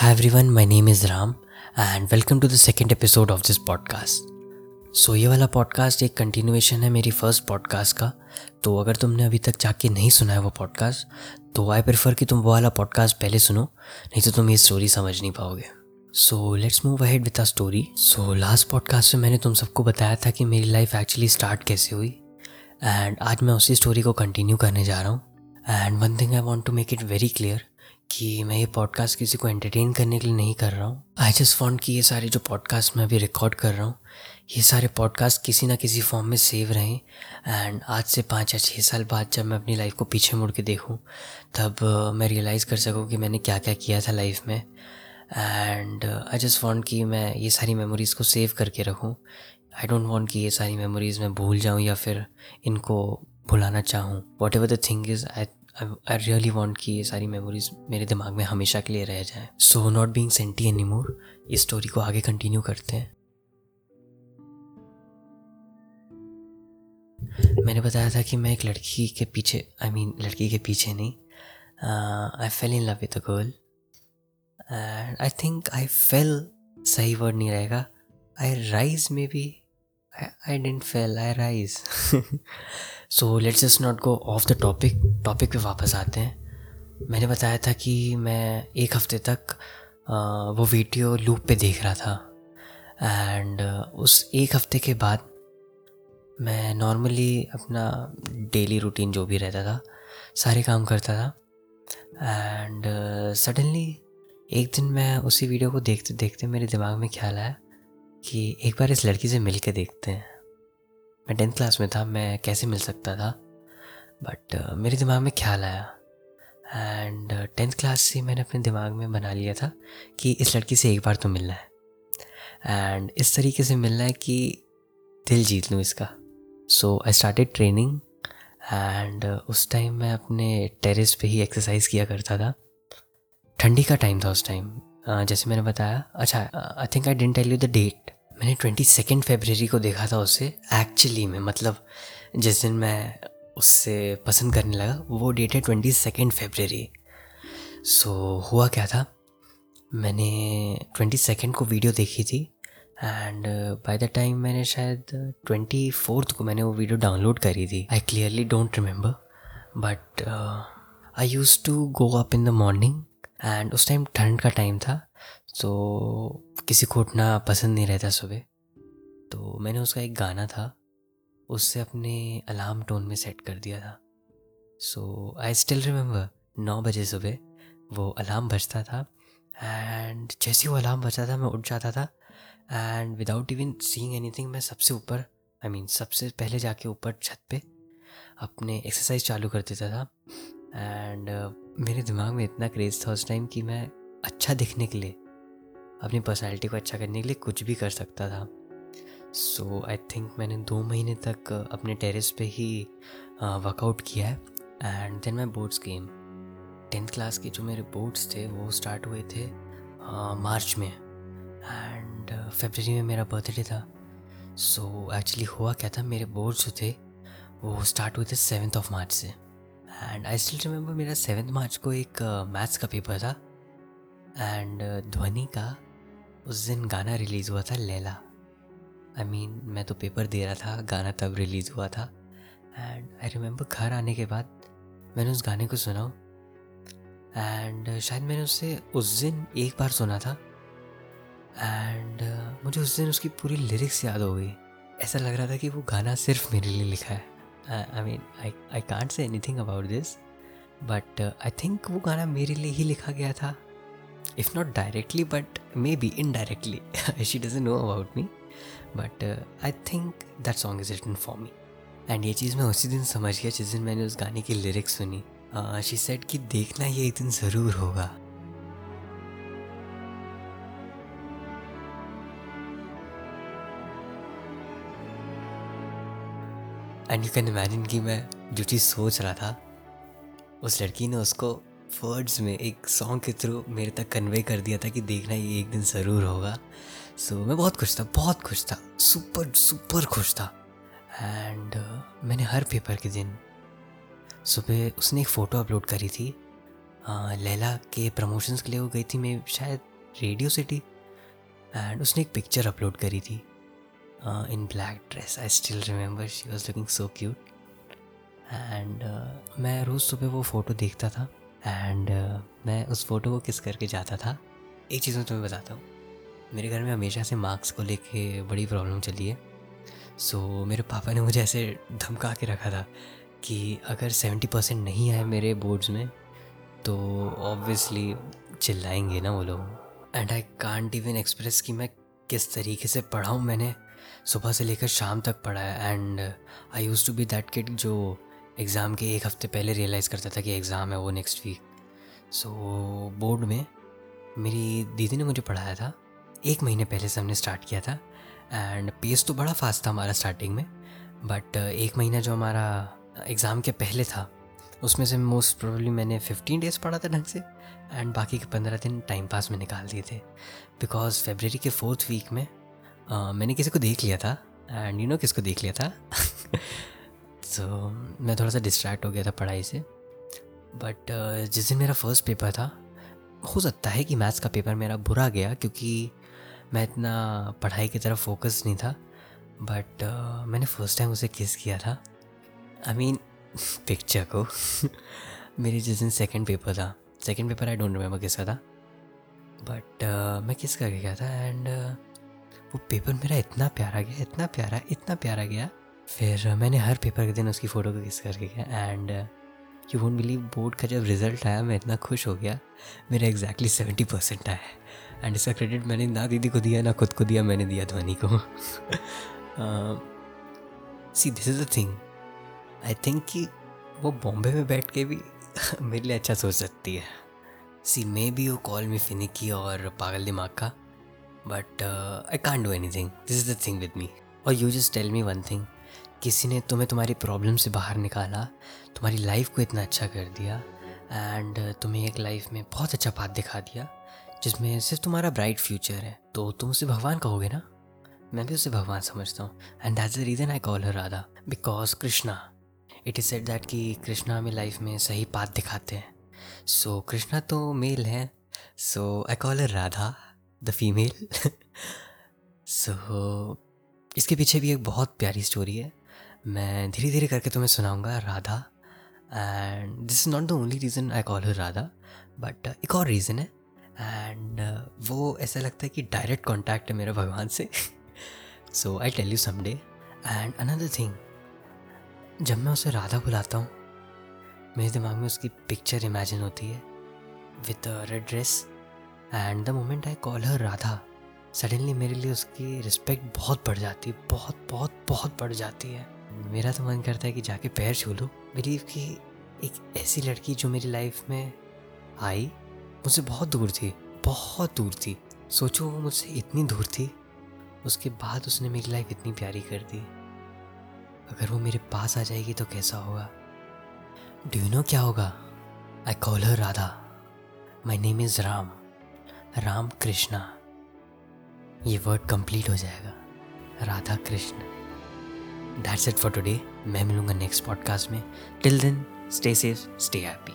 Hi everyone, my name is Ram and welcome to the second episode of this podcast. So so, ये वाला podcast एक continuation है मेरी first podcast का। तो अगर तुमने अभी तक जाके नहीं सुना है वो पॉडकास्ट तो आई प्रेफर कि तुम वो वाला पॉडकास्ट पहले सुनो नहीं तो तुम ये स्टोरी समझ नहीं पाओगे। So let's move ahead with a story so last podcast में मैंने तुम सबको बताया था कि मेरी लाइफ एक्चुअली स्टार्ट कैसे हुई। एंड आज मैं उसी स्टोरी को कंटिन्यू करने जा रहा हूँ। And one thing I want to make it very clear कि मैं ये पॉडकास्ट किसी को एंटरटेन करने के लिए नहीं कर रहा हूँ। आई जस्ट वॉन्ट कि ये सारे जो पॉडकास्ट मैं अभी रिकॉर्ड कर रहा हूँ, ये सारे पॉडकास्ट किसी ना किसी फॉर्म में सेव रहें। एंड आज से पाँच या छः साल बाद जब मैं अपनी लाइफ को पीछे मुड़ के देखूँ, तब मैं रियलाइज़ कर सकूँ कि मैंने क्या क्या किया था लाइफ में। एंड आई जस्ट वॉन्ट कि मैं ये सारी मेमोरीज़ को सेव करके रखूँ। आई डोंट वॉन्ट कि ये सारी मेमोरीज़ मैं भूल जाऊँ या फिर इनको भुलाना चाहूँ। Whatever the thing is I I really want कि ये सारी मेमोरीज मेरे दिमाग में हमेशा के लिए रह जाए। So not being senti any more इस स्टोरी को आगे कंटिन्यू करते हैं। मैंने बताया था कि मैं एक लड़की के पीछे आई I मीन mean, लड़की के पीछे नहीं I fell in love with a girl and I think I fell सही वर्ड नहीं रहेगा I rise maybe I didn't fell I rise so let's just not go off the topic topic पे वापस आते हैं। मैंने बताया था कि मैं एक हफ़्ते तक वो वीडियो लूप पे देख रहा था। एंड उस एक हफ़्ते के बाद मैं नॉर्मली अपना डेली रूटीन जो भी रहता था, सारे काम करता था। एंड सडनली एक दिन मैं उसी वीडियो को देखते देखते मेरे दिमाग में ख्याल आया कि एक बार इस लड़की से मिल के देखते हैं। मैं टेंथ क्लास में था मैं कैसे मिल सकता था? बट uh, मेरे दिमाग में ख्याल आया। एंड टेंथ क्लास से मैंने अपने दिमाग में बना लिया था कि इस लड़की से एक बार तो मिलना है। एंड इस तरीके से मिलना है कि दिल जीत लूँ इसका। So I started training and उस टाइम मैं अपने टेरेस पे ही एक्सरसाइज किया करता था। ठंडी का टाइम था उस टाइम uh, जैसे मैंने बताया अच्छा I think I didn't tell you the date मैंने ट्वेंटी सेकेंड फेबररी को देखा था उसे एक्चुअली में मतलब जिस दिन मैं उससे पसंद करने लगा, वो डेट है ट्वेंटी सेकेंड फेबररी सो हुआ क्या था? मैंने ट्वेंटी सेकेंड को वीडियो देखी थी एंड बाय द टाइम मैंने शायद ट्वेंटी फोर्थ को मैंने वो वीडियो डाउनलोड करी थी. I clearly don't remember but I used to go up in the morning and उस टाइम ठंड का टाइम था तो किसी को उठना पसंद नहीं रहता सुबह। तो मैंने उसका एक गाना था उससे अपने अलार्म टोन में सेट कर दिया था। सो आई स्टिल रिमेंबर नौ बजे सुबह वो अलार्म बजता था एंड जैसे वो अलार्म बजता था मैं उठ जाता था and without even seeing anything मैं सबसे ऊपर आई मीन सबसे पहले जाके ऊपर छत पे अपने एक्सरसाइज चालू कर देता था एंड uh, मेरे दिमाग में इतना क्रेज़ था उस टाइम कि मैं अच्छा दिखने के लिए अपनी पर्सनैलिटी को अच्छा करने के लिए कुछ भी कर सकता था। सो आई थिंक मैंने दो महीने तक अपने टेरेस पे ही वर्कआउट किया है। And then my boards game tenth class के जो मेरे बोर्ड्स थे वो स्टार्ट हुए थे मार्च में। एंड फेबररी में मेरा बर्थडे था। सो so, एक्चुअली हुआ क्या था मेरे बोर्ड जो थे वो स्टार्ट हुए थे सेवन्थ ऑफ़ मार्च से। एंड आई स्टिल रिमेंबर मेरा सेवन्थ मार्च को एक मैथ्स का पेपर था। एंड ध्वनि का उस दिन गाना रिलीज़ हुआ था Laila. I I mean mean, मैं तो पेपर दे रहा था गाना तब रिलीज़ हुआ था। एंड आई रिमेंबर घर आने के बाद मैंने उस गाने को सुना। एंड uh, शायद मैंने उससे उस दिन एक बार सुना था। एंड uh, मुझे उस दिन उसकी पूरी लिरिक्स याद हो गई। ऐसा लग रहा था कि वो गाना सिर्फ़ मेरे लिए लिखा है। I mean I I can't say anything about this but I think वो गाना मेरे लिए ही लिखा गया था। If not directly but maybe indirectly she doesn't know about me but I think that song is written for me and ये चीज़ मैं उसी दिन समझ गया जिस दिन मैंने उस गाने की लिरिक्स सुनी। शी uh, सेड कि देखना ये एक दिन ज़रूर होगा। एंड यू कैन इमेजिन कि मैं जो चीज़ सोच रहा था उस लड़की ने उसको वर्ड्स में एक सॉन्ग के थ्रू मेरे तक कन्वे कर दिया था कि देखना ये एक दिन ज़रूर होगा। सो so, मैं बहुत खुश था बहुत खुश था सुपर सुपर खुश था। एंड uh, मैंने हर पेपर के दिन सुबह उसने एक फ़ोटो अपलोड करी थी। लैला के प्रमोशंस के लिए वो गई थी मैं शायद रेडियो सिटी एंड उसने एक पिक्चर अपलोड करी थी। In black dress I still remember she was looking so cute and मैं रोज़ सुबह वो फ़ोटो देखता था। एंड uh, मैं उस फ़ोटो को किस करके जाता था? एक चीज़ मैं तुम्हें बताता हूँ। मेरे घर में हमेशा से मार्क्स को लेके बड़ी प्रॉब्लम चली है। सो so, मेरे पापा ने मुझे ऐसे धमका के रखा था कि अगर सेवेंटी परसेंट नहीं आए मेरे बोर्ड्स में तो ऑब्वियसली चिल्लाएँगे ना वो लोग। And I can't even express कि मैं किस तरीके से पढ़ाऊँ मैंने। सुबह से लेकर शाम तक पढ़ा है। And I used to be that kid जो एग्ज़ाम के एक हफ़्ते पहले रियलाइज़ करता था कि एग्ज़ाम है वो नेक्स्ट वीक सो बोर्ड में मेरी दीदी ने मुझे पढ़ाया था। एक महीने पहले से हमने स्टार्ट किया था। एंड पेस तो बड़ा फास्ट था हमारा स्टार्टिंग में। बट एक महीना जो हमारा एग्ज़ाम के पहले था उसमें से मोस्ट प्रोबेबली मैंने फिफ्टीन डेज़ पढ़ा था ढंग से। एंड बाकी के पंद्रह दिन टाइम पास में निकाल दिए थे। बिकॉज़ फेबररी के फोर्थ वीक में uh, मैंने किसी को देख लिया था। एंड यू नो किसको देख लिया था? सो so, मैं थोड़ा सा डिस्ट्रैक्ट हो गया था पढ़ाई से। बट uh, जिस दिन मेरा फ़र्स्ट पेपर था हो सकता है कि मैथ्स का पेपर मेरा बुरा गया क्योंकि मैं इतना पढ़ाई की तरफ़ फोकस नहीं था। बट uh, मैंने फ़र्स्ट टाइम उसे किस किया था। आई मीन पिक्चर को। मेरी जिस दिन सेकेंड पेपर था। Second paper I don't remember किसका था। बट uh, मैं किस करके गया था एंड uh, वो पेपर मेरा इतना प्यारा गया इतना प्यारा इतना प्यारा गया फिर मैंने हर पेपर के दिन उसकी फ़ोटो को किस करके गया and you won't believe board का जब रिज़ल्ट आया, मैं इतना खुश हो गया। मेरा एग्जैक्टली सेवेंटी परसेंट आया एंड इसका क्रेडिट मैंने ना दीदी को दिया, ना खुद को दिया, मैंने दिया ध्वनि को। See this is the thing I think कि वो बॉम्बे में बैठ के भी मेरे लिए अच्छा सोच सकती है। See maybe you call me finicky और पागल दिमाग का। But I can't do anything this is the thing with me और you just tell me one thing किसी ने तुम्हें तुम्हारी प्रॉब्लम से बाहर निकाला तुम्हारी लाइफ को इतना अच्छा कर दिया एंड तुम्हें एक लाइफ में बहुत अच्छा पाथ दिखा दिया जिसमें सिर्फ़ तुम्हारा ब्राइट फ्यूचर है। तो तुम उसे भगवान कहोगे ना? मैं भी उसे भगवान समझता हूँ and that's the reason I call her Radha because Krishna it is set that कि कृष्णा हमें लाइफ में सही पाथ दिखाते हैं। सो so, कृष्णा तो मेल है so I call her Radha the female so इसके पीछे भी एक बहुत प्यारी स्टोरी है। मैं धीरे धीरे करके तुम्हें सुनाऊँगा Radha. And this is not the only reason I call her Radha but एक और रीज़न है। एंड uh, वो ऐसा लगता है कि डायरेक्ट कॉन्टैक्ट है मेरा भगवान से। So I tell you someday and another thing जब मैं उसे राधा बुलाता हूँ मेरे दिमाग में उसकी पिक्चर इमेजिन होती है with red dress and the moment I call her Radha suddenly मेरे लिए उसकी रिस्पेक्ट बहुत बढ़ जाती है बहुत बहुत बहुत बढ़ जाती है। मेरा तो मन करता है कि जाके पैर छू लूँ। बिलीव कि एक ऐसी लड़की जो मेरी लाइफ में आई, मुझसे बहुत दूर थी, बहुत दूर थी। सोचो वो मुझसे इतनी दूर थी, उसके बाद उसने मेरी लाइफ इतनी प्यारी कर दी। अगर वो मेरे पास आ जाएगी तो कैसा होगा? डू यू नो क्या होगा? I call her Radha my name is Ram Ram Krishna ये वर्ड कंप्लीट हो जाएगा। Radha Krishna that's it for today मैं मिलूँगा नेक्स्ट पॉडकास्ट में. Till then stay safe stay happy